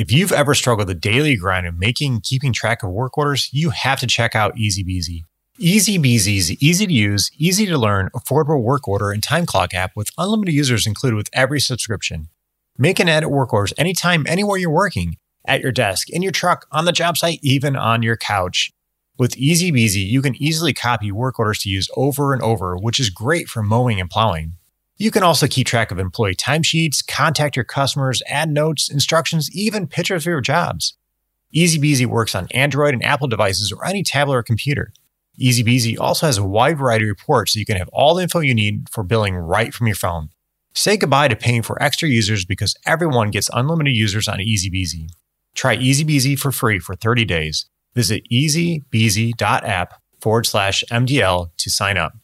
If you've ever struggled with the daily grind of making and keeping track of work orders, you have to check out EasyBeasy. EasyBeasy is easy to use, easy to learn, affordable work order and time clock app with unlimited users included with every subscription. Make and edit work orders anytime, anywhere you're working, at your desk, in your truck, on the job site, even on your couch. With EasyBeasy, you can easily copy work orders to use over and over, which is great for mowing and plowing. You can also keep track of employee timesheets, contact your customers, add notes, instructions, even pictures of your jobs. EasyBeasy works on Android and Apple devices or any tablet or computer. EasyBeasy also has a wide variety of reports so you can have all the info you need for billing right from your phone. Say goodbye to paying for extra users because everyone gets unlimited users on EasyBeasy. Try EasyBeasy for free for 30 days. Visit easybeasy.app forward slash MDL to sign up.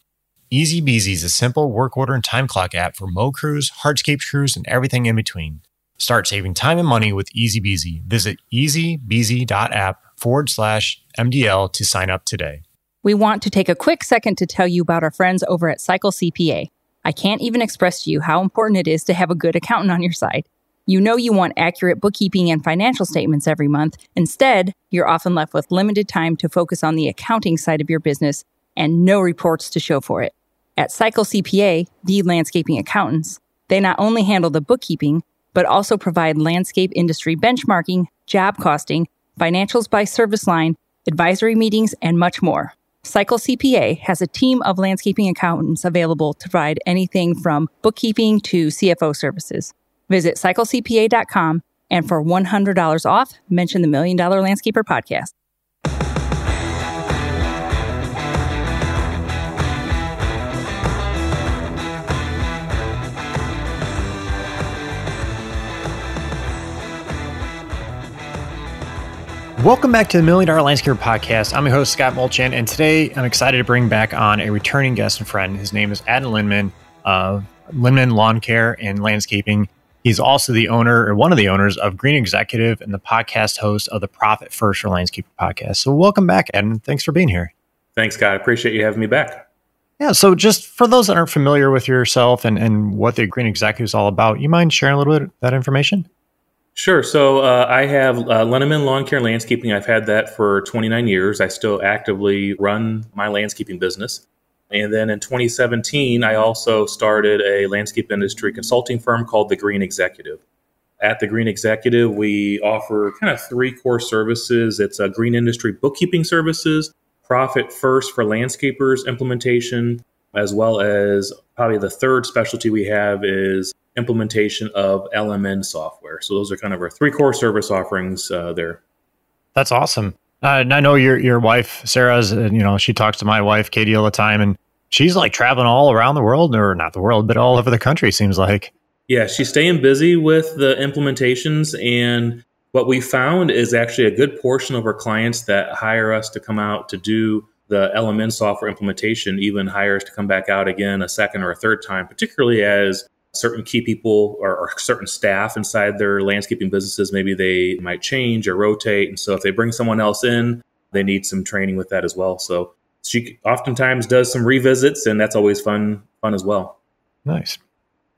EasyBeasy is a simple work order and time clock app for mow crews, hardscape crews, and everything in between. Start saving time and money with EasyBeasy. Visit easybeasy.app forward slash MDL to sign up today. We want to take a quick second to tell you about our friends over at Cycle CPA. I can't even express to you how important it is to have a good accountant on your side. You know you want accurate bookkeeping and financial statements every month. Instead, you're often left with limited time to focus on the accounting side of your business and no reports to show for it. At Cycle CPA, the landscaping accountants, they not only handle the bookkeeping, but also provide landscape industry benchmarking, job costing, financials by service line, advisory meetings, and much more. Cycle CPA has a team of landscaping accountants available to provide anything from bookkeeping to CFO services. Visit cyclecpa.com and for $100 off, mention the Million Dollar Landscaper podcast. Welcome back to the Million Dollar Landscaper Podcast. I'm your host, Scott Molchan, and today I'm excited to bring back on a returning guest and friend. His name is Adam Linnemann of Linnemann Lawn Care and Landscaping. He's also the owner or one of the owners of Green Executive and the podcast host of the Profit First for Landscaping podcast. So, welcome back, Adam. Thanks for being here. Thanks, Scott. I appreciate you having me back. Yeah. So, just for those that aren't familiar with yourself and, and what the Green Executive is all about, you mind sharing a little bit of that information? Sure. So uh, I have uh, Linnemann Lawn Care and Landscaping. I've had that for 29 years. I still actively run my landscaping business. And then in 2017, I also started a landscape industry consulting firm called The Green Executive. At The Green Executive, we offer kind of three core services it's a green industry bookkeeping services, profit first for landscapers implementation, as well as probably the third specialty we have is implementation of LMN software. So those are kind of our three core service offerings uh, there. That's awesome. Uh, and I know your your wife Sarah's. You know, she talks to my wife Katie all the time, and she's like traveling all around the world, or not the world, but all over the country. Seems like. Yeah, she's staying busy with the implementations, and what we found is actually a good portion of our clients that hire us to come out to do the LMN software implementation even hires to come back out again a second or a third time, particularly as certain key people or, or, certain staff inside their landscaping businesses maybe they might change or rotate. And so if they bring someone else in they need some training with that as well. So she oftentimes does some revisits and that's always fun fun as well. Nice.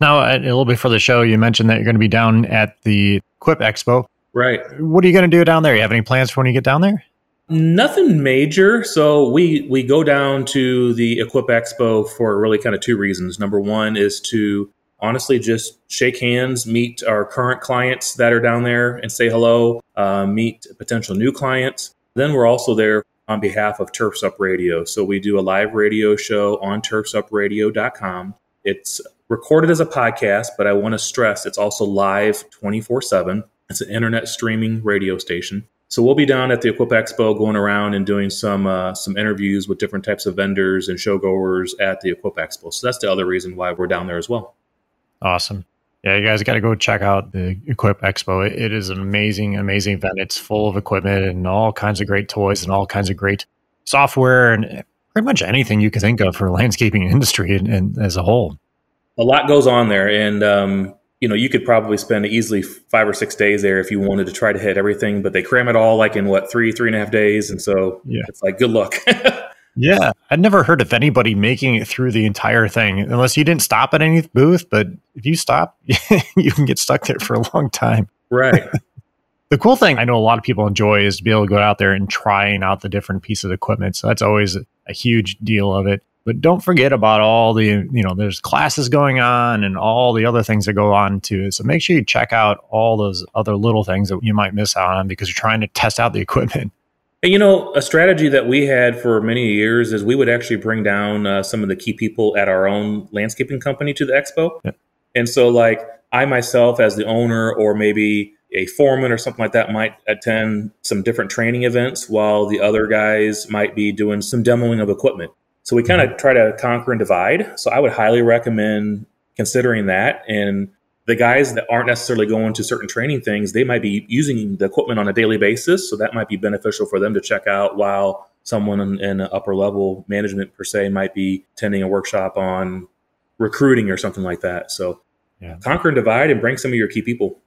Now a little bit for the show you mentioned that you're going to be down at the equip expo. Right. What are you going to do down there? You have any plans for when you get down there? Nothing major. So we we go down to the Equip Expo for really kind of two reasons. Number one is to honestly just shake hands, meet our current clients that are down there and say hello, uh, meet potential new clients. Then we're also there on behalf of Turfs Up Radio. So we do a live radio show on turfsupradio.com. It's recorded as a podcast, but I want to stress it's also live 24 7. It's an internet streaming radio station. So we'll be down at the Equip Expo, going around and doing some uh, some interviews with different types of vendors and showgoers at the Equip Expo. So that's the other reason why we're down there as well. Awesome. Yeah, you guys got to go check out the Equip Expo. It, it is an amazing, amazing event. It's full of equipment and all kinds of great toys and all kinds of great software and pretty much anything you can think of for landscaping industry and, and as a whole. A lot goes on there, and um, you know you could probably spend easily five or six days there if you wanted to try to hit everything. But they cram it all like in what three, three and a half days, and so yeah. it's like good luck. Yeah, I'd never heard of anybody making it through the entire thing unless you didn't stop at any booth. But if you stop, you can get stuck there for a long time. Right. The cool thing I know a lot of people enjoy is to be able to go out there and trying out the different pieces of equipment. So that's always a huge deal of it. But don't forget about all the, you know, there's classes going on and all the other things that go on too. So make sure you check out all those other little things that you might miss out on because you're trying to test out the equipment. You know, a strategy that we had for many years is we would actually bring down uh, some of the key people at our own landscaping company to the expo. Yeah. And so, like, I myself, as the owner, or maybe a foreman or something like that might attend some different training events while the other guys might be doing some demoing of equipment. So we kind of try to conquer and divide. So I would highly recommend considering that. And the guys that aren't necessarily going to certain training things, they might be using the equipment on a daily basis. So that might be beneficial for them to check out while someone in, in upper level management per se might be attending a workshop on recruiting or something like that. So yeah. conquer and divide and bring some of your key people.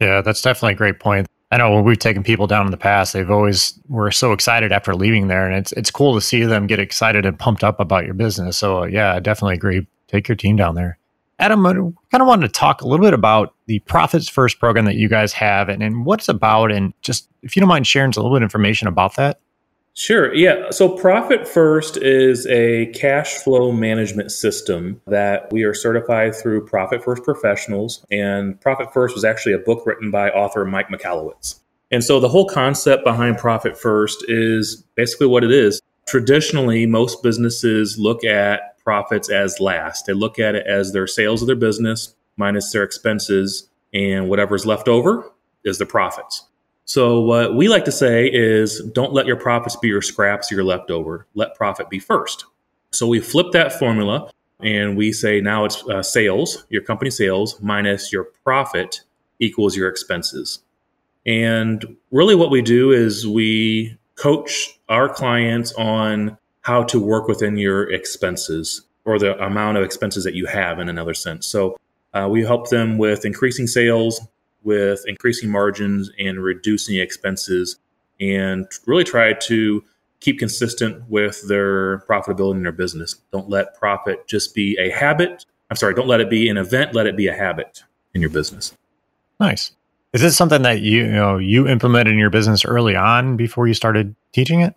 Yeah, that's definitely a great point. I know when we've taken people down in the past, they've always were so excited after leaving there, and it's it's cool to see them get excited and pumped up about your business. So uh, yeah, I definitely agree. Take your team down there. Adam, I kind of wanted to talk a little bit about the Profits First program that you guys have and, and what it's about, and just if you don't mind sharing a little bit of information about that. Sure. Yeah. So Profit First is a cash flow management system that we are certified through Profit First professionals. And Profit First was actually a book written by author Mike Michalowicz. And so the whole concept behind Profit First is basically what it is. Traditionally, most businesses look at profits as last. They look at it as their sales of their business minus their expenses, and whatever's left over is the profits. So what we like to say is don't let your profits be your scraps your leftover. Let profit be first. So we flip that formula and we say now it's uh, sales, your company sales minus your profit equals your expenses. And really what we do is we coach our clients on how to work within your expenses or the amount of expenses that you have in another sense. So uh, we help them with increasing sales, with increasing margins and reducing expenses and really try to keep consistent with their profitability in their business. Don't let profit just be a habit. I'm sorry, don't let it be an event, let it be a habit in your business. Nice. Is this something that you, you know you implemented in your business early on before you started teaching it?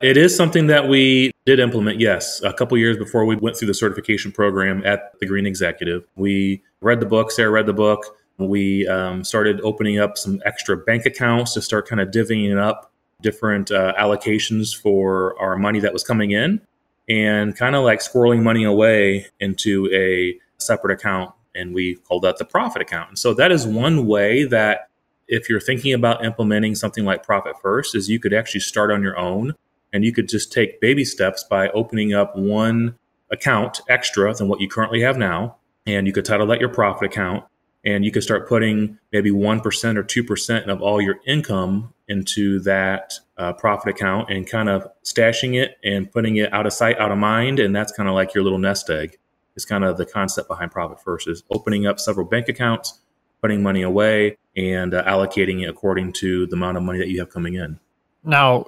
It is something that we did implement, yes, a couple years before we went through the certification program at the Green Executive. We read the book, Sarah read the book, we um, started opening up some extra bank accounts to start kind of divvying up different uh, allocations for our money that was coming in and kind of like squirreling money away into a separate account. And we called that the profit account. And so that is one way that if you're thinking about implementing something like Profit First, is you could actually start on your own and you could just take baby steps by opening up one account extra than what you currently have now. And you could title that your profit account. And you could start putting maybe 1% or 2% of all your income into that uh, profit account and kind of stashing it and putting it out of sight out of mind. And that's kind of like your little nest egg. Is kind of the concept behind profit first is opening up several bank accounts putting money away and uh, allocating it according to the amount of money that you have coming in. Now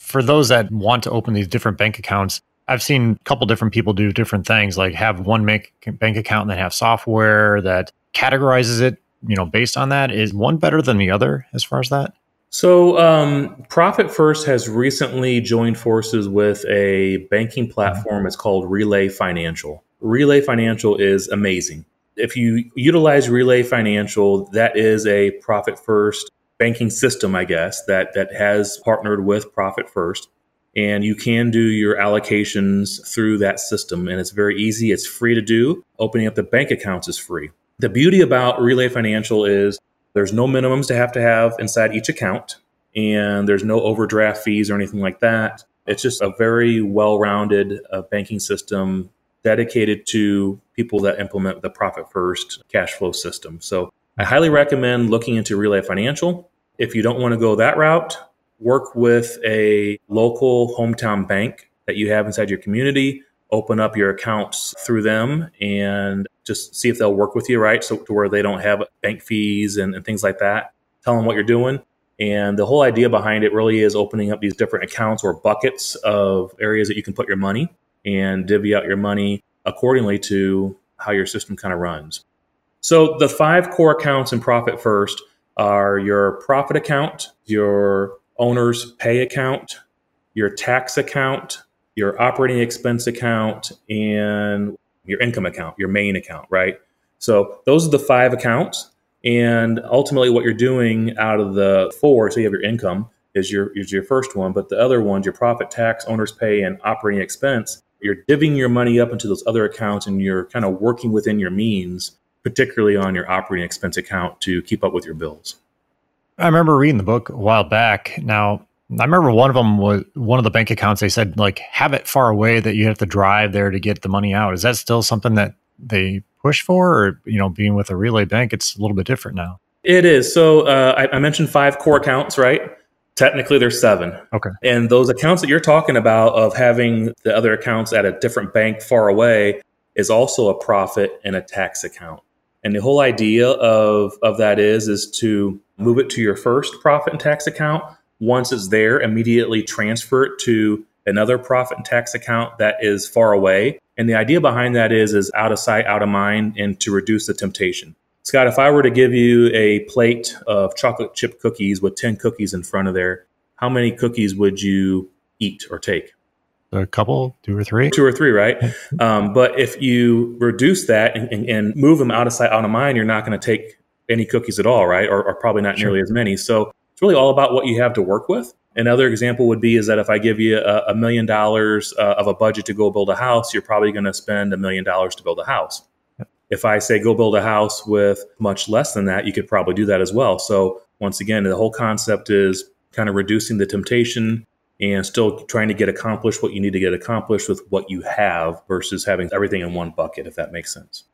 for those that want to open these different bank accounts I've seen a couple different people do different things, like have one bank bank account and then have software that categorizes it, you know, based on that? Is one better than the other as far as that? So, um, Profit First has recently joined forces with a banking platform. It's called Relay Financial. Relay Financial is amazing. If you utilize Relay Financial, that is a Profit First banking system, I guess, that, that has partnered with Profit First. And you can do your allocations through that system. And it's very easy. It's free to do. Opening up the bank accounts is free. The beauty about Relay Financial is there's no minimums to have to have inside each account, and there's no overdraft fees or anything like that. It's just a very well rounded uh, banking system dedicated to people that implement the profit first cash flow system. So I highly recommend looking into Relay Financial. If you don't want to go that route, work with a local hometown bank that you have inside your community open up your accounts through them and just see if they'll work with you, right? So to where they don't have bank fees and, and things like that. Tell them what you're doing. And the whole idea behind it really is opening up these different accounts or buckets of areas that you can put your money and divvy out your money accordingly to how your system kind of runs. So the five core accounts in Profit First are your profit account, your owner's pay account, your tax account, your operating expense account, and your income account, your main account, right? So those are the five accounts. And ultimately, what you're doing out of the four, so you have your income is your is your first one, but the other ones, your profit, tax, owner's pay, and operating expense, you're divvying your money up into those other accounts, and you're kind of working within your means, particularly on your operating expense account, to keep up with your bills. I remember reading the book a while back. Now, I remember one of them was one of the bank accounts. They said like have it far away that you have to drive there to get the money out. Is that still something that they push for, or you know, being with a relay bank, it's a little bit different now? It is. So uh, I, I mentioned five core accounts, right? Technically, there's seven. Okay. And those accounts that you're talking about of having the other accounts at a different bank far away is also a profit and a tax account. And the whole idea of, of that is is to move it to your first profit and tax account. Once it's there, immediately transfer it to another profit and tax account that is far away. And the idea behind that is is out of sight, out of mind, and to reduce the temptation. Scott, if I were to give you a plate of chocolate chip cookies with 10 cookies in front of there, how many cookies would you eat or take? A couple, two or three? Two or three, right? um, but if you reduce that and, and, and, move them out of sight, out of mind, you're not going to take any cookies at all, right? Or, or probably not sure. nearly as many. So it's really all about what you have to work with. Another example would be is that if I give you a, a million dollars uh, of a budget to go build a house, you're probably going to spend a million dollars to build a house. If I say go build a house with much less than that, you could probably do that as well. So once again, the whole concept is kind of reducing the temptation and still trying to get accomplished what you need to get accomplished with what you have versus having everything in one bucket, if that makes sense.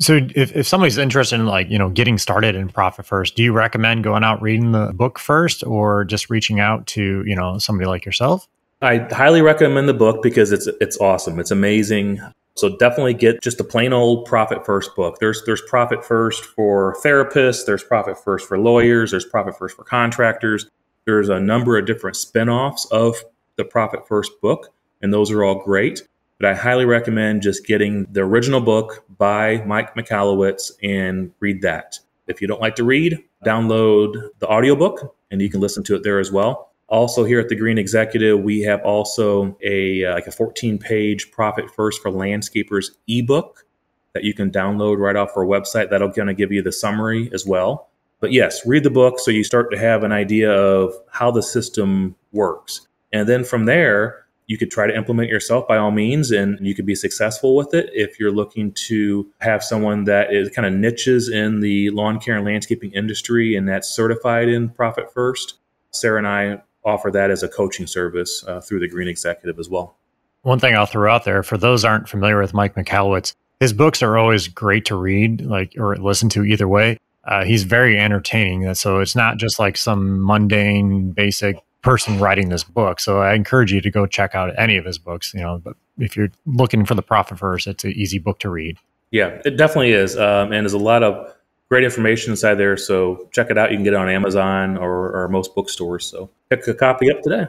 So if, if somebody's interested in like, you know, getting started in profit first, do you recommend going out reading the book first or just reaching out to, you know, somebody like yourself? I highly recommend the book because it's it's awesome. It's amazing. So definitely get just a plain old Profit First book. There's there's Profit First for therapists, there's Profit First for lawyers, there's Profit First for contractors. There's a number of different spin-offs of the Profit First book, and those are all great. But I highly recommend just getting the original book by Mike Michalowicz and read that. If you don't like to read, download the audiobook and you can listen to it there as well. Also, here at the Green Executive, we have also a uh, like a 14 page Profit First for Landscapers ebook that you can download right off our website. That'll kind of give you the summary as well. But yes, read the book so you start to have an idea of how the system works. And then from there, you could try to implement yourself by all means and you could be successful with it if you're looking to have someone that is kind of niches in the lawn care and landscaping industry and that's certified in profit first sarah and i offer that as a coaching service uh, through the Green Executive as well. One thing I'll throw out there for those aren't familiar with Mike Michalowicz, his books are always great to read, like or listen to either way. Uh, he's very entertaining, so it's not just like some mundane, basic person writing this book. So I encourage you to go check out any of his books. You know, but if you're looking for the profit first, it's an easy book to read. Yeah, it definitely is, um, and there's a lot of great information inside there. So check it out. You can get it on Amazon or, or most bookstores. So pick a copy up today.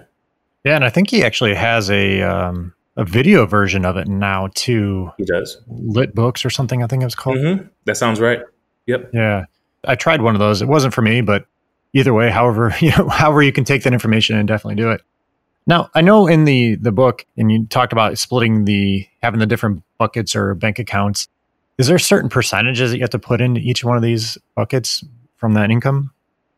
Yeah, and I think he actually has a um, a video version of it now too. He does lit books or something. I think it was called. Mm-hmm. That sounds right. Yep. Yeah, I tried one of those. It wasn't for me, but either way, however you know, however you can take that information and definitely do it. Now, I know in the the book, and you talked about splitting the having the different buckets or bank accounts. Is there certain percentages that you have to put into each one of these buckets from that income?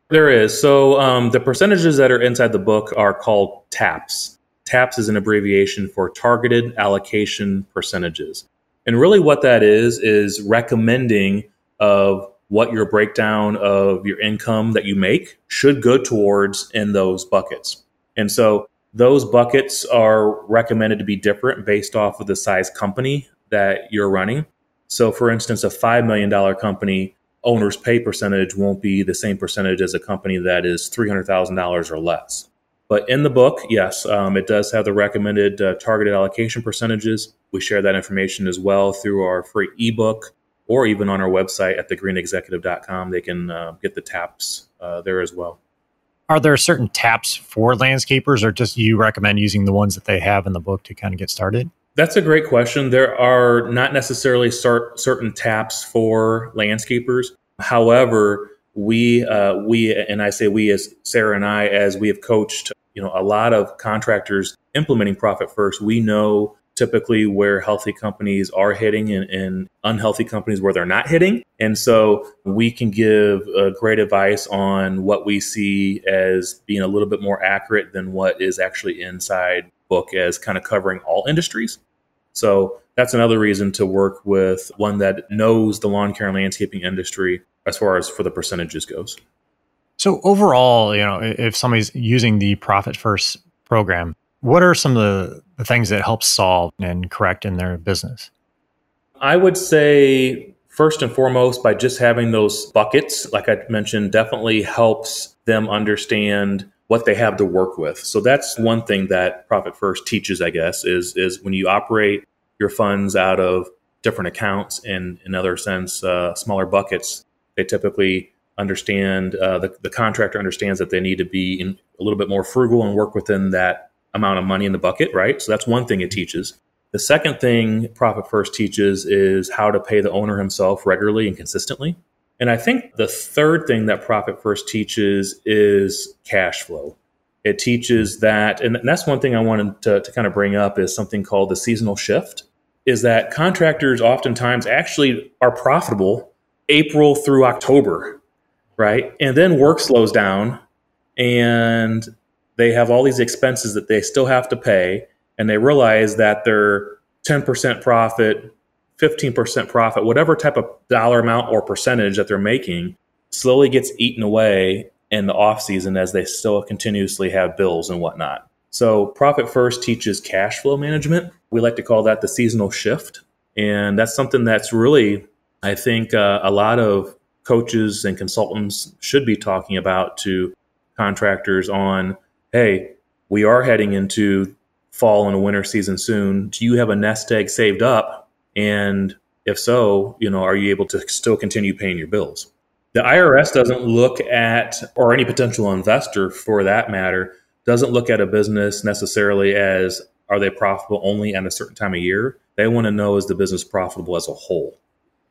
There is. So um, the percentages that are inside the book are called TAPS. TAPS is an abbreviation for targeted allocation percentages. And really what that is is recommending of what your breakdown of your income that you make should go towards in those buckets. And so those buckets are recommended to be different based off of the size company that you're running. So, for instance, a $5 million company owner's pay percentage won't be the same percentage as a company that is $300,000 or less. But in the book, yes, um, it does have the recommended uh, targeted allocation percentages. We share that information as well through our free ebook or even on our website at thegreenexecutive.com. They can uh, get the taps uh, there as well. Are there certain taps for landscapers, or just you recommend using the ones that they have in the book to kind of get started? That's a great question. There are not necessarily cert- certain taps for landscapers. However, we uh, we and I say we as Sarah and I as we have coached you know a lot of contractors implementing profit first. We know typically where healthy companies are hitting and, and, unhealthy companies where they're not hitting. And so we can give uh, great advice on what we see as being a little bit more accurate than what is actually inside book as kind of covering all industries. So that's another reason to work with one that knows the lawn care and landscaping industry as far as for the percentages goes. So overall, you know, if somebody's using the profit first program, what are some of the, the things that help solve and correct in their business? I would say first and foremost by just having those buckets, like I mentioned, definitely helps them understand what they have to work with. So that's one thing that Profit First teaches, I guess, is is when you operate your funds out of different accounts and in other sense uh, smaller buckets, they typically understand uh, the, the contractor understands that they need to be in, a little bit more frugal and work within that amount of money in the bucket, right? So that's one thing it teaches. The second thing Profit First teaches is how to pay the owner himself regularly and consistently. And I think the third thing that Profit First teaches is cash flow. It teaches that, and that's one thing I wanted to, to kind of bring up is something called the seasonal shift. Is that contractors oftentimes actually are profitable April through October, right? And then work slows down and they have all these expenses that they still have to pay, and they realize that their 10% profit, 15% profit, whatever type of dollar amount or percentage that they're making, slowly gets eaten away in the off season as they still continuously have bills and whatnot. So, Profit First teaches cash flow management. We like to call that the seasonal shift. And that's something that's really, I think, uh, a lot of coaches and consultants should be talking about to contractors on hey, we are heading into fall and winter season soon. Do you have a nest egg saved up? And if so, you know, are you able to still continue paying your bills? The IRS doesn't look at, or any potential investor for that matter, doesn't look at a business necessarily as are they profitable only at a certain time of year? They want to know is the business profitable as a whole.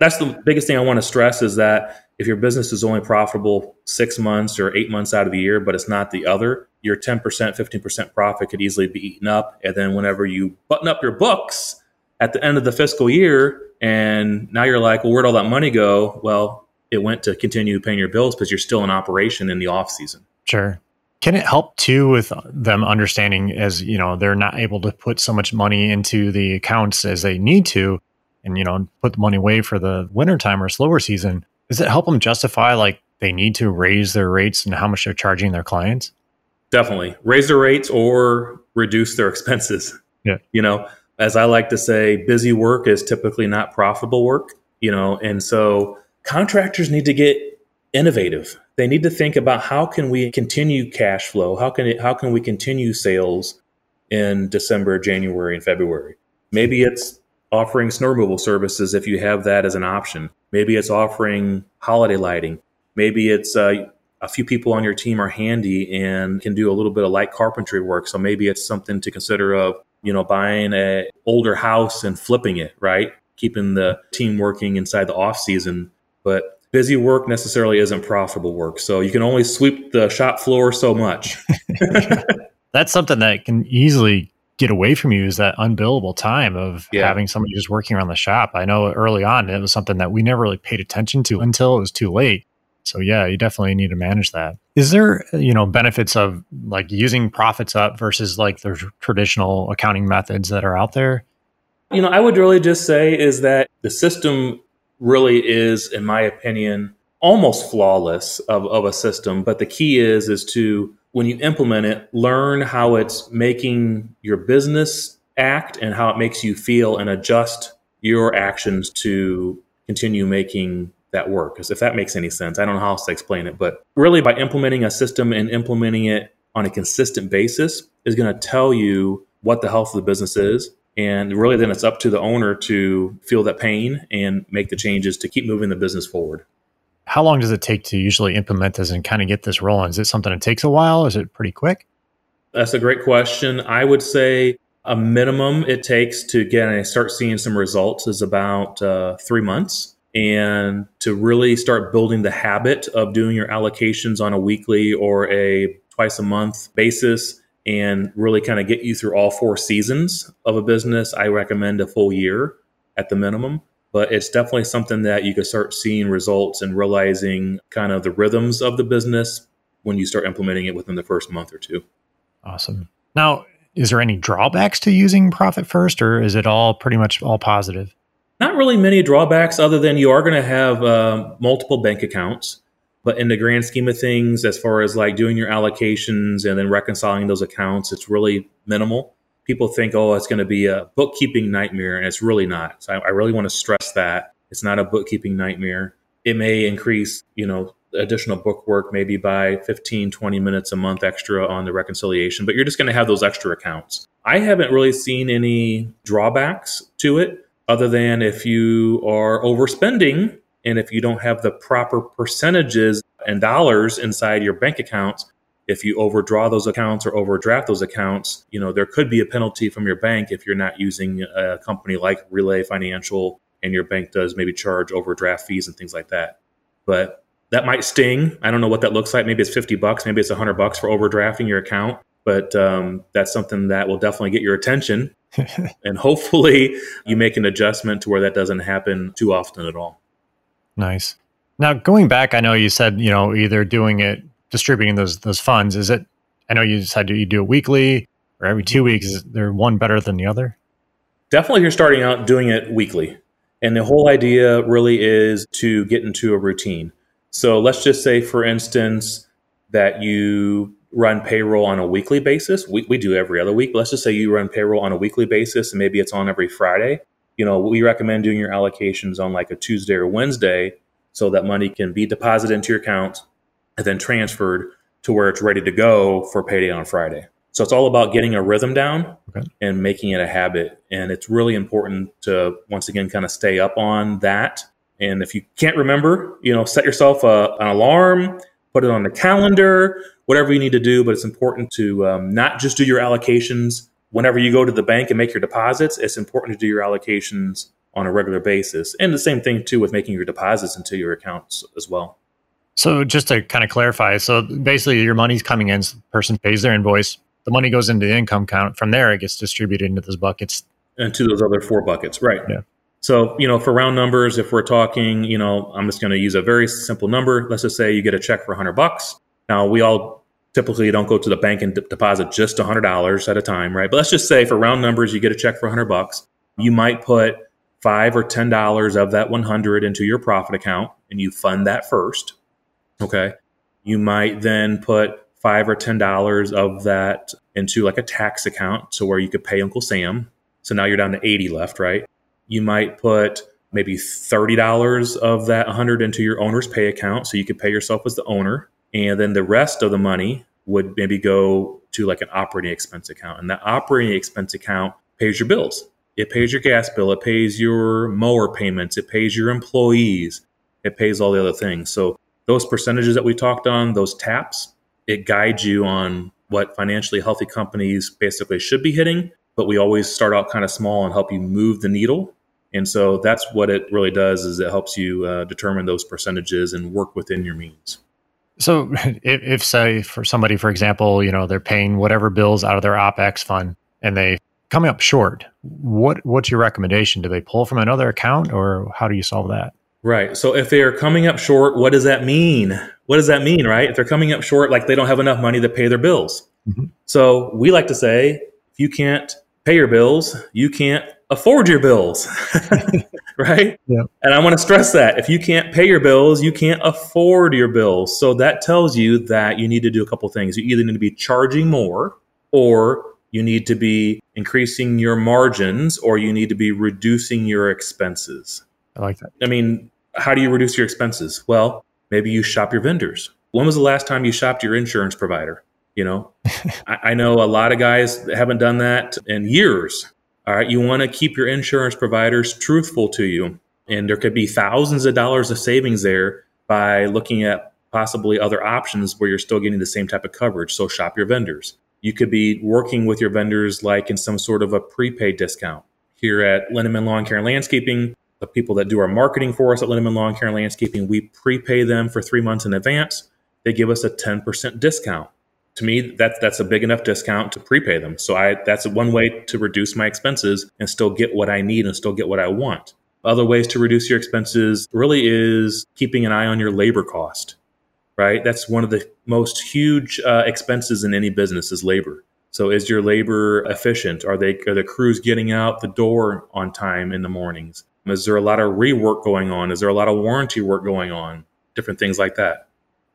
That's the biggest thing I want to stress is that if your business is only profitable six months or eight months out of the year, but it's not the other, your 10%, 15% profit could easily be eaten up. And then whenever you button up your books at the end of the fiscal year, and now you're like, well, where'd all that money go? Well, it went to continue paying your bills because you're still in operation in the off season. Sure. Can it help too with them understanding as, you know, they're not able to put so much money into the accounts as they need to and, you know, put the money away for the wintertime or slower season? Does it help them justify like they need to raise their rates and how much they're charging their clients? Definitely raise their rates or reduce their expenses. Yeah. You know, as I like to say, busy work is typically not profitable work, you know, and so contractors need to get innovative. They need to think about how can we continue cash flow? How can it, how can we continue sales in December, January, and February? Maybe it's offering snow removal services if you have that as an option. Maybe it's offering holiday lighting. Maybe it's uh, a few people on your team are handy and can do a little bit of light carpentry work. So maybe it's something to consider of, you know, buying a older house and flipping it, right? Keeping the team working inside the off season. But busy work necessarily isn't profitable work. So you can only sweep the shop floor so much. That's something that can easily get away from you is that unbillable time of Yeah. having somebody just working around the shop. I know early on it was something that we never really paid attention to until it was too late. So yeah, you definitely need to manage that. Is there, uh, you know, benefits of like using profits up versus like the traditional accounting methods that are out there? You know, I would really just say is that the system really is, in my opinion, almost flawless of, of a system. But the key is is to when you implement it, learn how it's making your business act and how it makes you feel and adjust your actions to continue making that work. Because if that makes any sense, I don't know how else to explain it. But really by implementing a system and implementing it on a consistent basis is going to tell you what the health of the business is. And really, then it's up to the owner to feel that pain and make the changes to keep moving the business forward. How long does it take to usually implement this and kind of get this rolling? Is it something that takes a while? Is it pretty quick? That's a great question. I would say a minimum it takes to get and start seeing some results is about uh, three months. and to really start building the habit of doing your allocations on a weekly or a twice a month basis and really kind of get you through all four seasons of a business, I recommend a full year at the minimum. But it's definitely something that you can start seeing results and realizing kind of the rhythms of the business when you start implementing it within the first month or two. Awesome. Now, is there any drawbacks to using Profit First, or is it all pretty much all positive? Not really many drawbacks, other than you are going to have uh, multiple bank accounts. But in the grand scheme of things, as far as like doing your allocations and then reconciling those accounts, it's really minimal. People think, oh, it's going to be a bookkeeping nightmare, and it's really not. So I, I really want to stress that it's not a bookkeeping nightmare. It may increase, you know, additional book work maybe by 15, 20 minutes a month extra on the reconciliation, but you're just going to have those extra accounts. I haven't really seen any drawbacks to it other than if you are overspending and if you don't have the proper percentages and dollars inside your bank accounts, if you overdraw those accounts or overdraft those accounts, you know, there could be a penalty from your bank if you're not using a company like Relay Financial and your bank does maybe charge overdraft fees and things like that. But that might sting. I don't know what that looks like. Maybe it's 50 bucks, maybe it's 100 bucks for overdrafting your account, but um, that's something that will definitely get your attention. and hopefully you make an adjustment to where that doesn't happen too often at all. Nice. Now, going back, I know you said you know either doing it, distributing those those funds. Is it? I know you said you do it weekly or every two mm-hmm. weeks. Is there one better than the other? Definitely, you're starting out doing it weekly, and the whole idea really is to get into a routine. So let's just say, for instance, that you run payroll on a weekly basis. We, we do every other week. Let's just say you run payroll on a weekly basis, and maybe it's on every Friday you know, we recommend doing your allocations on like a Tuesday or Wednesday so that money can be deposited into your account and then transferred to where it's ready to go for payday on Friday. So it's all about getting a rhythm down okay. and making it a habit. And it's really important to once again kind of stay up on that. And if you can't remember, you know, set yourself a, an alarm, put it on the calendar, whatever you need to do. But it's important to um, not just do your allocations whenever you go to the bank and make your deposits, it's important to do your allocations on a regular basis. And the same thing too with making your deposits into your accounts as well. So just to kind of clarify, so basically your money's coming in, the person pays their invoice, the money goes into the income count. From there, it gets distributed into those buckets. And to those other four buckets, right? Yeah. So, you know, for round numbers, if we're talking, you know, I'm just going to use a very simple number. Let's just say you get a check for 100 bucks. Now, we all typically don't go to the bank and d- deposit just $100 at a time, right? But let's just say for round numbers, you get a check for 100 bucks. You might put five or $10 of that 100 into your profit account and you fund that first. Okay. You might then put five or $10 of that into like a tax account. So where you could pay Uncle Sam. So now you're down to 80 left, right? You might put maybe $30 of that 100 into your owner's pay account. So you could pay yourself as the owner and then the rest of the money would maybe go to like an operating expense account. And that operating expense account pays your bills. It pays your gas bill, it pays your mower payments, it pays your employees, it pays all the other things. So those percentages that we talked on, those taps, it guides you on what financially healthy companies basically should be hitting. But we always start out kind of small and help you move the needle. And so that's what it really does is it helps you uh, determine those percentages and work within your means. So, if, if, say for somebody, for example, you know they're paying whatever bills out of their opex fund and they coming up short, what what's your recommendation? Do they pull from another account, or how do you solve that? Right. So, if they are coming up short, what does that mean? What does that mean? Right. If they're coming up short, like they don't have enough money to pay their bills. Mm-hmm. So, we like to say, if you can't pay your bills, you can't afford your bills. right? Yeah. And I want to stress that if you can't pay your bills, you can't afford your bills. So that tells you that you need to do a couple things. You either need to be charging more or you need to be increasing your margins or you need to be reducing your expenses. I like that. I mean, how do you reduce your expenses? Well, maybe you shop your vendors. When was the last time you shopped your insurance provider? You know, I, I know a lot of guys haven't done that in years. All right, you want to keep your insurance providers truthful to you. And there could be thousands of dollars of savings there by looking at possibly other options where you're still getting the same type of coverage. So shop your vendors. You could be working with your vendors like in some sort of a prepaid discount. Here at Linnemann Lawn Care and Landscaping, The people that do our marketing for us at Linnemann Lawn Care and Landscaping, we prepay them for three months in advance. They give us a 10% discount. To me, that's that's a big enough discount to prepay them. So I that's one way to reduce my expenses and still get what I need and still get what I want. Other ways to reduce your expenses really is keeping an eye on your labor cost, right? That's one of the most huge uh, expenses in any business is labor. So is your labor efficient? Are they are the crews getting out the door on time in the mornings? Is there a lot of rework going on? Is there a lot of warranty work going on? Different things like that.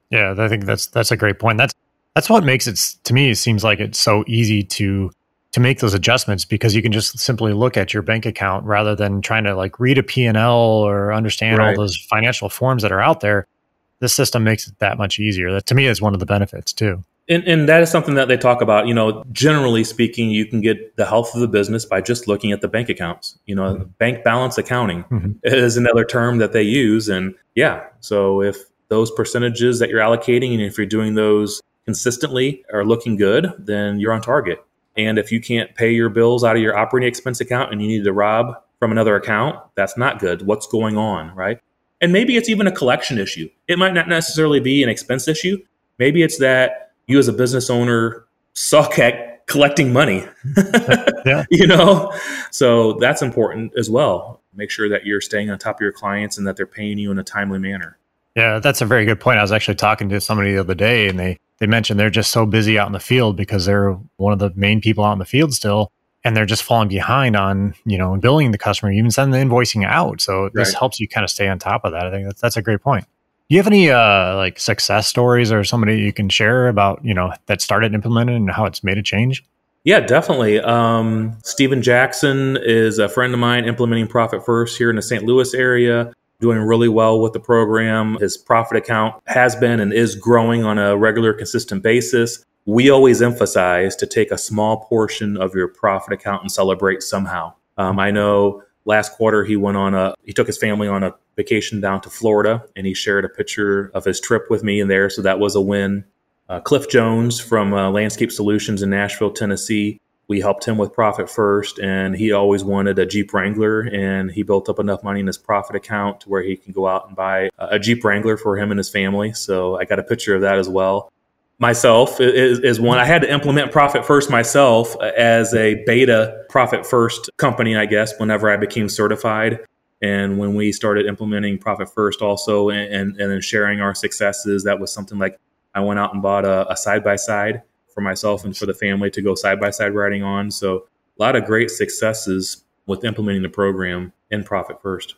Yeah, I think that's that's a great point. That's that's what makes it to me. It seems like it's so easy to to make those adjustments because you can just simply look at your bank account rather than trying to like read a P&L or understand right. all those financial forms that are out there. This system makes it that much easier. That to me is one of the benefits too. And, and that is something that they talk about. You know, generally speaking, you can get the health of the business by just looking at the bank accounts. You know, mm-hmm. bank balance accounting mm-hmm. is another term that they use. And yeah, so if those percentages that you're allocating and if you're doing those consistently are looking good, then you're on target. And if you can't pay your bills out of your operating expense account and you need to rob from another account, that's not good. What's going on, right? And maybe it's even a collection issue. It might not necessarily be an expense issue. Maybe it's that you as a business owner suck at collecting money. yeah. You know? So that's important as well. Make sure that you're staying on top of your clients and that they're paying you in a timely manner. Yeah, that's a very good point. I was actually talking to somebody the other day and they they mentioned they're just so busy out in the field because they're one of the main people out in the field still and they're just falling behind on you know billing the customer even sending the invoicing out so right. this helps you kind of stay on top of that i think that's, that's a great point do you have any uh, like success stories or somebody you can share about you know that started implementing and how it's made a change yeah, definitely. Um, Stephen Jackson is a friend of mine implementing Profit First here in the St. Louis area doing really well with the program. His profit account has been and is growing on a regular, consistent basis. We always emphasize to take a small portion of your profit account and celebrate somehow. Um, I know last quarter he went on a he took his family on a vacation down to Florida and he shared a picture of his trip with me in there, so that was a win. Uh, Cliff Jones from uh, Landscape Solutions in Nashville, Tennessee. We helped him with profit first and he always wanted a jeep wrangler and he built up enough money in his profit account to where he can go out and buy a jeep wrangler for him and his family. So i got a picture of that as well myself is, is one i had to implement profit first myself uh, as a beta profit first company i guess whenever i became certified and when we started implementing profit first also and, and, and then sharing our successes that was something like i went out and bought a side by side for myself and for the family to go side by side riding on. So a lot of great successes with implementing the program in Profit First.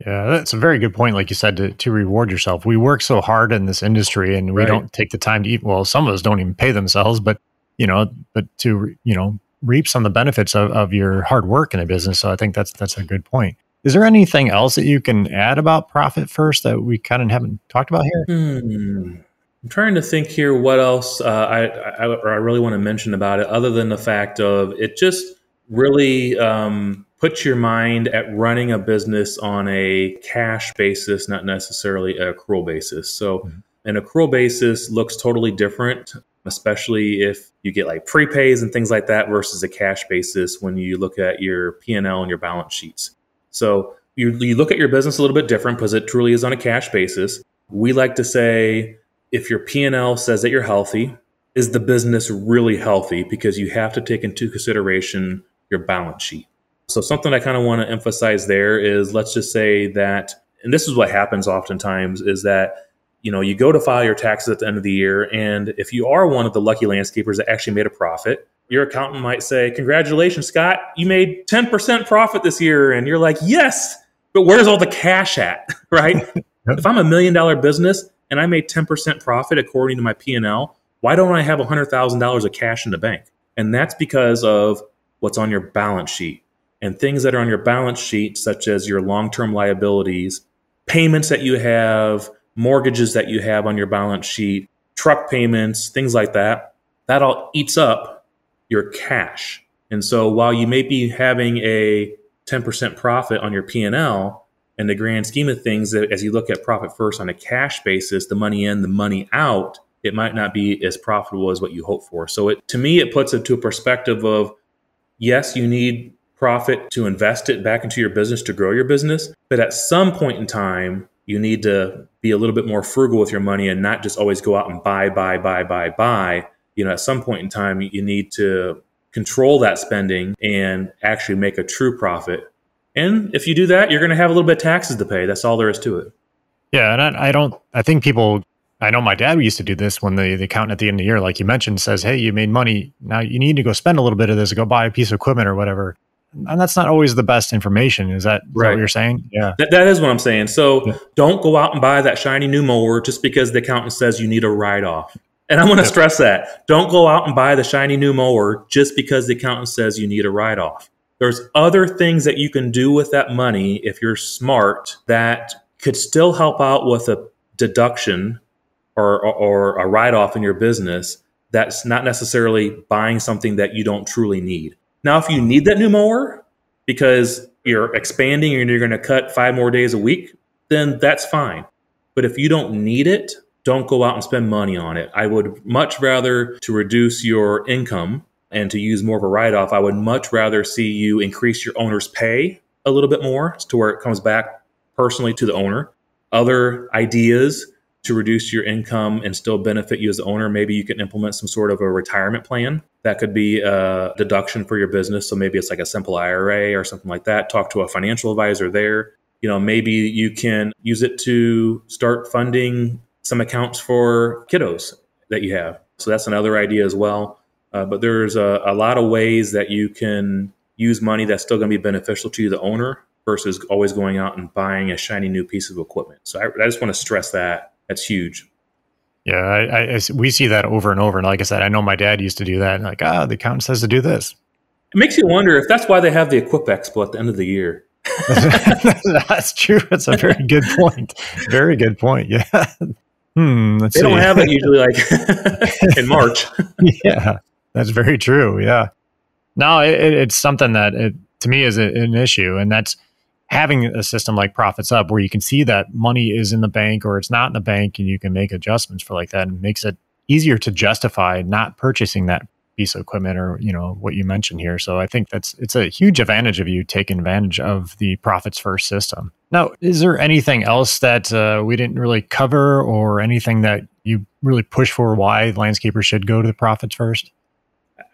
Yeah, that's a very good point. Like you said, to, to reward yourself. We work so hard in this industry and we right. don't take the time to eat. Well, some of us don't even pay themselves, but you know, but to, you know, reap some of the benefits of, of your hard work in a business. So I think that's, that's a good point. Is there anything else that you can add about profit first that we kind of haven't talked about here? Hmm. I'm trying to think here what else uh, I, I, I really want to mention about it, other than the fact of it just really um, puts your mind at running a business on a cash basis, not necessarily a accrual basis. So, mm-hmm. an accrual basis looks totally different, especially if you get like prepays and things like that versus a cash basis when you look at your P and L and your balance sheets. So, you, you look at your business a little bit different because it truly is on a cash basis. We like to say if your P&L says that you're healthy, is the business really healthy? Because you have to take into consideration your balance sheet. So something I kind of want to emphasize there is let's just say that, and this is what happens oftentimes is that, you know, you go to file your taxes at the end of the year. And if you are one of the lucky landscapers that actually made a profit, your accountant might say, congratulations, Scott, you made 10% profit this year. And you're like, yes, but where's all the cash at? right? if I'm a million dollar business, and I made 10% profit according to my P&L, why don't I have $100,000 of cash in the bank? And that's because of what's on your balance sheet. And things that are on your balance sheet, such as your long term liabilities, payments that you have, mortgages that you have on your balance sheet, truck payments, things like that, that all eats up your cash. And so while you may be having a 10% profit on your P&L, in the grand scheme of things, that as you look at profit first on a cash basis, the money in, the money out, it might not be as profitable as what you hope for. So it, to me, it puts it to a perspective of, yes, you need profit to invest it back into your business to grow your business. But at some point in time, you need to be a little bit more frugal with your money and not just always go out and buy, buy, buy, buy, buy. You know, at some point in time, you need to control that spending and actually make a true profit. And if you do that, you're going to have a little bit of taxes to pay. That's all there is to it. Yeah, and I, I don't. I think people. I know my dad used to do this when the, the accountant at the end of the year, like you mentioned, says, "Hey, you made money. Now you need to go spend a little bit of this. Go buy a piece of equipment or whatever." And that's not always the best information. Is that, is right. that what you're saying? Yeah, that, that is what I'm saying. So yeah. don't go out and buy that shiny new mower just because the accountant says you need a write off. And I want to stress that. Don't go out and buy the shiny new mower just because the accountant says you need a write off. There's other things that you can do with that money if you're smart that could still help out with a deduction or, or, or a write off in your business that's not necessarily buying something that you don't truly need. Now, if you need that new mower because you're expanding and you're going to cut five more days a week, then that's fine. But if you don't need it, don't go out and spend money on it. I would much rather to reduce your income and to use more of a write off, I would much rather see you increase your owner's pay a little bit more to where it comes back personally to the owner. Other ideas to reduce your income and still benefit you as the owner, maybe you can implement some sort of a retirement plan. That could be a deduction for your business. So maybe it's like a simple IRA or something like that. Talk to a financial advisor there. You know, maybe you can use it to start funding some accounts for kiddos that you have. So that's another idea as well. Uh, but there's a, a lot of ways that you can use money that's still going to be beneficial to you, the owner, versus always going out and buying a shiny new piece of equipment. So I, I just want to stress that. That's huge. Yeah, I, I, we see that over and over. And like I said, I know my dad used to do that. Like, ah, the accountant says to do this. It makes you wonder if that's why they have the Equip Expo at the end of the year. that's true. That's a very good point. Very good point. Yeah. Hmm. they see. don't have it usually like in March. yeah, that's very true. Yeah. No, it, it's something that it, to me is a, an issue, and that's having a system like Profits Up where you can see that money is in the bank or it's not in the bank, and you can make adjustments for like that, and makes it easier to justify not purchasing that piece of equipment or you know what you mentioned here. So i think that's it's a huge advantage of you taking advantage of the profits first system. Now is there anything else that uh, we didn't really cover or anything that you really push for why landscapers should go to the profits first?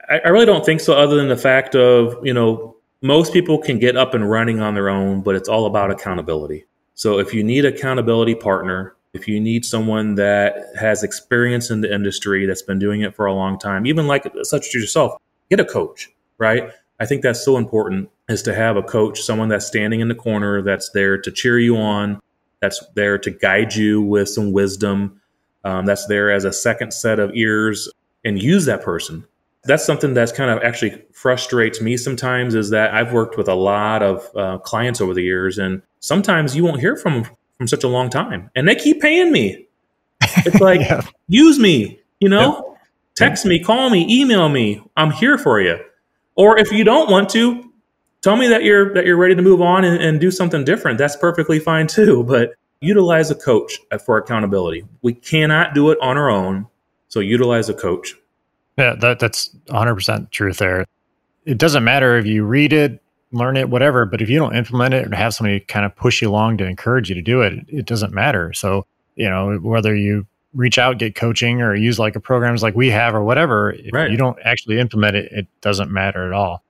I, I really don't think so other than the fact of you know most people can get up and running on their own but it's all about accountability. So if you need accountability partner if you need someone that has experience in the industry that's been doing it for a long time even like such as yourself get a coach right? I think that's so important is to have a coach someone that's standing in the corner that's there to cheer you on that's there to guide you with some wisdom um, that's there as a second set of ears and use that person that's something that's kind of actually frustrates me sometimes is that i've worked with a lot of uh, clients over the years and sometimes you won't hear from them from such a long time, and they keep paying me. It's like yeah. use me, you know, yep. text me, call me, email me. I'm here for you. Or if you don't want to, tell me that you're that you're ready to move on and, and do something different. That's perfectly fine too. But utilize a coach for accountability. We cannot do it on our own, so utilize a coach. Yeah, that that's 100% truth there. It doesn't matter if you read it, learn it, whatever. But if you don't implement it or have somebody kind of push you along to encourage you to do it, it doesn't matter. So, you know, whether you reach out, get coaching, or use like a programs like we have or whatever, if right. you don't actually implement it, it doesn't matter at all.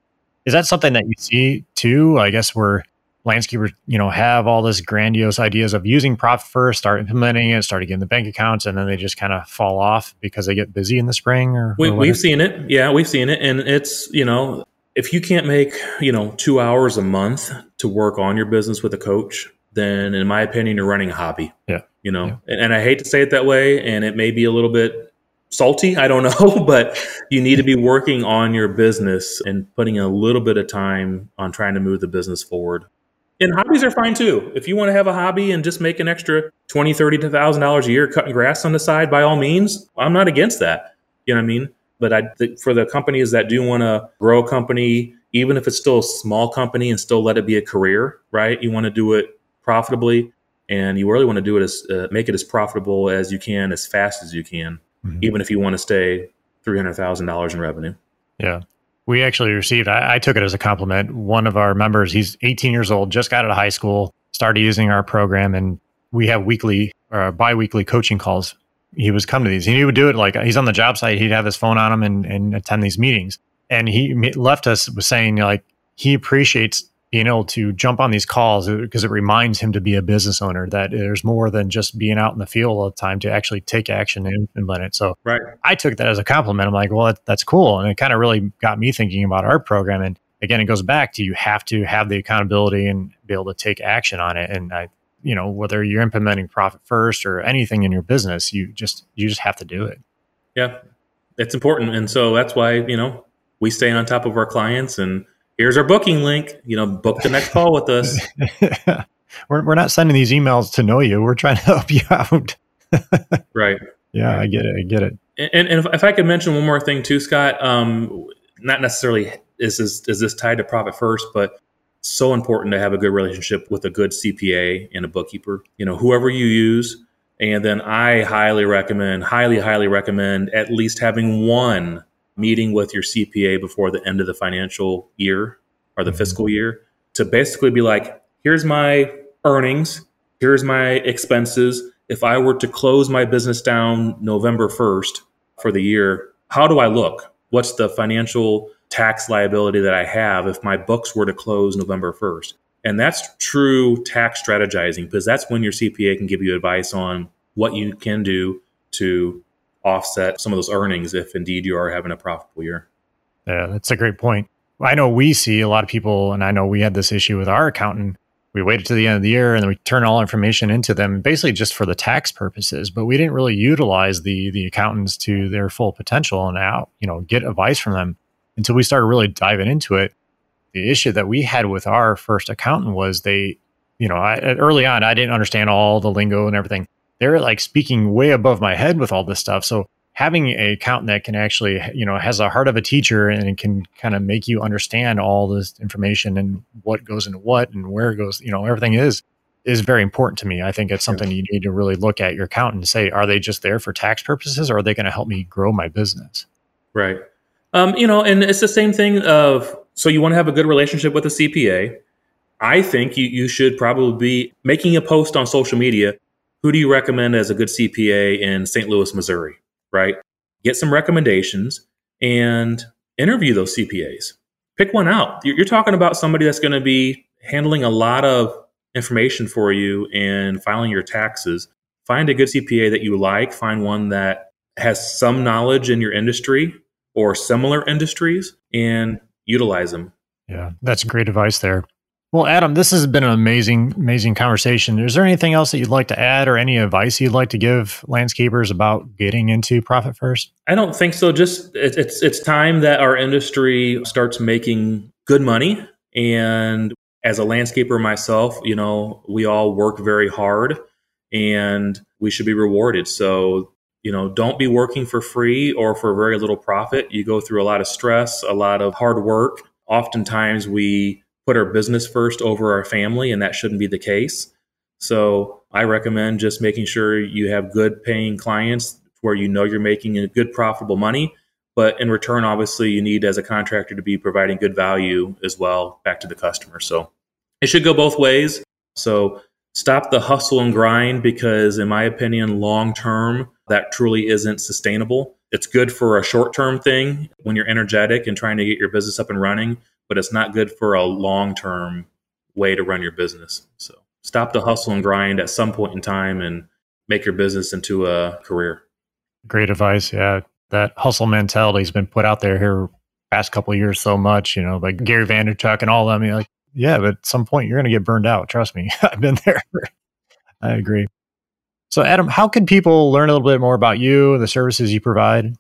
Is that something that you see too? I guess where landscapers, you know, have all this grandiose ideas of using profit first, start implementing it, start getting the bank accounts, and then they just kind of fall off because they get busy in the spring or, we, we've seen it. Yeah, we've seen it. And it's, you know, if you can't make you know two hours a month to work on your business with a coach then in my opinion you're running a hobby yeah you know yeah. and, and, i hate to say it that way and it may be a little bit salty i don't know but you need to be working on your business and putting a little bit of time on trying to move the business forward and hobbies are fine too if you want to have a hobby and just make an extra 20 30 thousand dollars a year cutting grass on the side by all means i'm not against that you know what i mean but I think for the companies that do want to grow a company, even if it's still a small company and still let it be a career, right? You want to do it profitably and you really want to do it as uh, make it as profitable as you can as fast as you can, mm-hmm. even if you want to stay $300,000 in revenue. Yeah. We actually received, I, I, took it as a compliment. One of our members, he's 18 years old, just got out of high school, started using our program, and we have weekly or bi weekly coaching calls. He was come to these. He would do it like he's on the job site, he'd have his phone on him and, and attend these meetings. And he left us saying, like, he appreciates being able to jump on these calls uh, because it reminds him to be a business owner that there's more than just being out in the field all the time to actually take action and implement it. So right. I took that as a compliment. I'm like, well, that, that's cool. And it kind of really got me thinking about our program. And again, it goes back to you have to have the accountability and be able to take action on it. And I, you know, whether you're implementing profit first or anything in your business, you just, you just have to do it. Yeah. It's important. And so that's why, you know, we stay on top of our clients and, here's our booking link. You know, book the next call with us. we're, we're not sending these emails to know you. We're trying to help you out. right. Yeah, I get it. I get it. And, and if, if, I could mention one more thing too, Scott, um, not necessarily is this, is this tied to profit first, but so important to have a good relationship with a good CPA and a bookkeeper. You know, whoever you use. And then I highly recommend, highly, highly recommend at least having one meeting with your CPA before the end of the financial year or the mm-hmm. fiscal year to basically be like, here's my earnings, here's my expenses. If I were to close my business down November 1st for the year, how do I look? What's the financial tax liability that I have if my books were to close November 1st? And that's true tax strategizing because that's when your CPA can give you advice on what you can do to offset some of those earnings if indeed you are having a profitable year. Yeah, that's a great point. I know we see a lot of people, and I know we had this issue with our accountant. We waited to the end of the year and then we turn all information into them basically just for the tax purposes, but we didn't really utilize the the accountants to their full potential and out, you know, get advice from them until we started really diving into it. The issue that we had with our first accountant was they, you know, I, early on I didn't understand all the lingo and everything they're like speaking way above my head with all this stuff. So having a accountant that can actually, you know, has a heart of a teacher and can kind of make you understand all this information and what goes into what and where it goes, you know, everything is is very important to me. I think it's something you need to really look at your accountant and say, are they just there for tax purposes or are they going to help me grow my business? Right. Um, you know, and it's the same thing of so you want to have a good relationship with a CPA. I think you, you should probably be making a post on social media who do you recommend as a good CPA in St. Louis, Missouri, right? Get some recommendations and interview those CPAs. Pick one out. You're talking about somebody that's going to be handling a lot of information for you and filing your taxes. Find a good CPA that you like, find one that has some knowledge in your industry or similar industries and utilize them. Yeah, that's great advice there. Well, Adam, this has been an amazing, amazing conversation. Is there anything else that you'd like to add or any advice you'd like to give landscapers about getting into profit first? I don't think so. Just it's it's time that our industry starts making good money. And as a landscaper myself, you know, we all work very hard and we should be rewarded. So, you know, don't be working for free or for very little profit. You go through a lot of stress, a lot of hard work. Oftentimes we put our business first over our family, and that shouldn't be the case. So I recommend just making sure you have good paying clients where you know you're making a good profitable money. But in return, obviously, you need as a contractor to be providing good value as well back to the customer. So it should go both ways. So stop the hustle and grind because, in my opinion, long term, that truly isn't sustainable. It's good for a short term thing when you're energetic and trying to get your business up and running but it's not good for a long term way to run your business. So stop the hustle and grind at some point in time and make your business into a career. Great advice. Yeah. That hustle mentality has been put out there here past couple years so much, you know, like Gary Vaynerchuk and all of them. You're like, yeah, but at some point you're going to get burned out. Trust me. I've been there. I agree. So, Adam, how can people learn a little bit more about you, and the services you provide?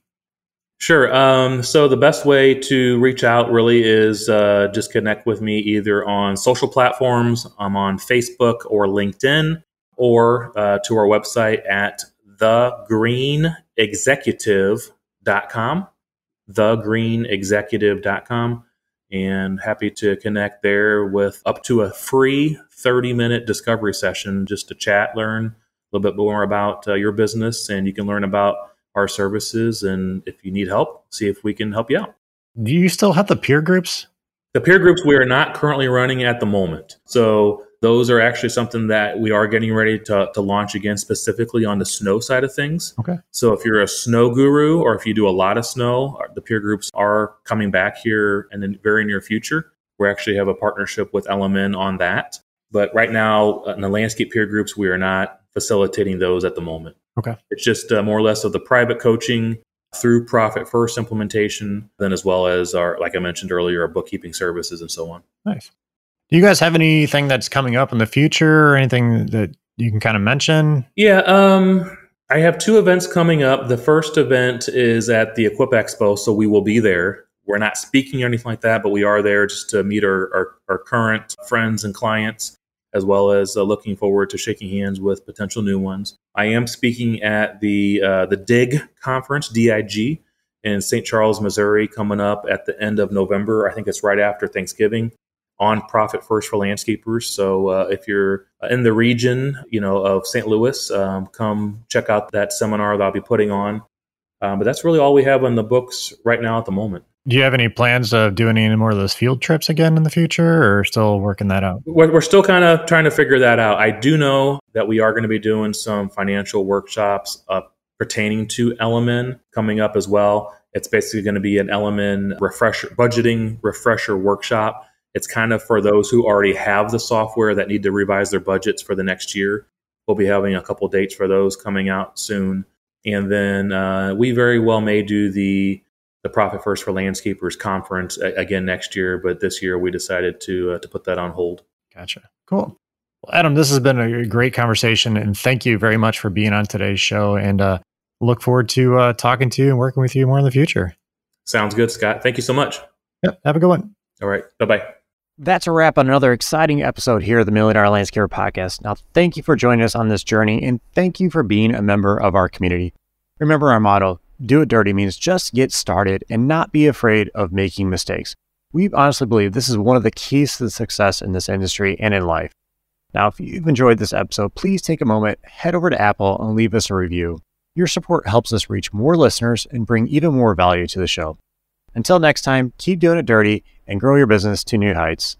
Sure. Um, so the best way to reach out really is uh, just connect with me either on social platforms. I'm on Facebook or LinkedIn, or uh, to our website at thegreenexecutive.com. Thegreenexecutive.com. And happy to connect there with up to a free 30 minute discovery session just to chat, learn a little bit more about uh, your business, and you can learn about our services. And if you need help, see if we can help you out. Do you still have the peer groups? The peer groups we are not currently running at the moment. So those are actually something that we are getting ready to, to launch again, specifically on the snow side of things. Okay. So if you're a snow guru or if you do a lot of snow, uh, the peer groups are coming back here in the very near future. We actually have a partnership with LMN on that. But right now, uh, in the landscape peer groups, we are not facilitating those at the moment. Okay. It's just uh, more or less of the private coaching through Profit First implementation, then as well as our, like I mentioned earlier, our bookkeeping services and so on. Nice. Do you guys have anything that's coming up in the future or anything that you can kind of mention? Yeah, um, I have two events coming up. The first event is at the Equip Expo, so we will be there. We're not speaking or anything like that, but we are there just to meet our, our, our current friends and clients, as well as uh, looking forward to shaking hands with potential new ones. I am speaking at the uh, the DIG conference, DIG, in St. Charles, Missouri, coming up at the end of November. I think it's right after Thanksgiving on Profit First for landscapers. So uh, if you're in the region, you know, of St. Louis, um, come check out that seminar that I'll be putting on. Um, but that's really all we have on the books right now at the moment. Do you have any plans of doing any more of those field trips again in the future, or still working that out? We're, we're still kind of trying to figure that out. I do know that we are going to be doing some financial workshops uh, pertaining to LMN coming up as well. It's basically going to be an LMN refresher budgeting refresher workshop it's kind of for those who already have the software that need to revise their budgets for the next year. We'll be having a couple dates for those coming out soon. And then uh, we very well may do the the Profit First for Landscapers conference again next year, but this year we decided to uh, to put that on hold. Gotcha. Cool. Well, Adam, this has been a great conversation, and thank you very much for being on today's show. And uh, look forward to uh, talking to you and working with you more in the future. Sounds good, Scott. Thank you so much. Yep. Have a good one. All right. Bye bye. That's a wrap on another exciting episode here of the Million Dollar Landscaper Podcast. Now, thank you for joining us on this journey and thank you for being a member of our community. Remember our motto do it dirty means just get started and not be afraid of making mistakes. We honestly believe this is one of the keys to the success in this industry and in life. Now, if you've enjoyed this episode, please take a moment, head over to Apple, and leave us a review. Your support helps us reach more listeners and bring even more value to the show. Until next time, keep doing it dirty and grow your business to new heights.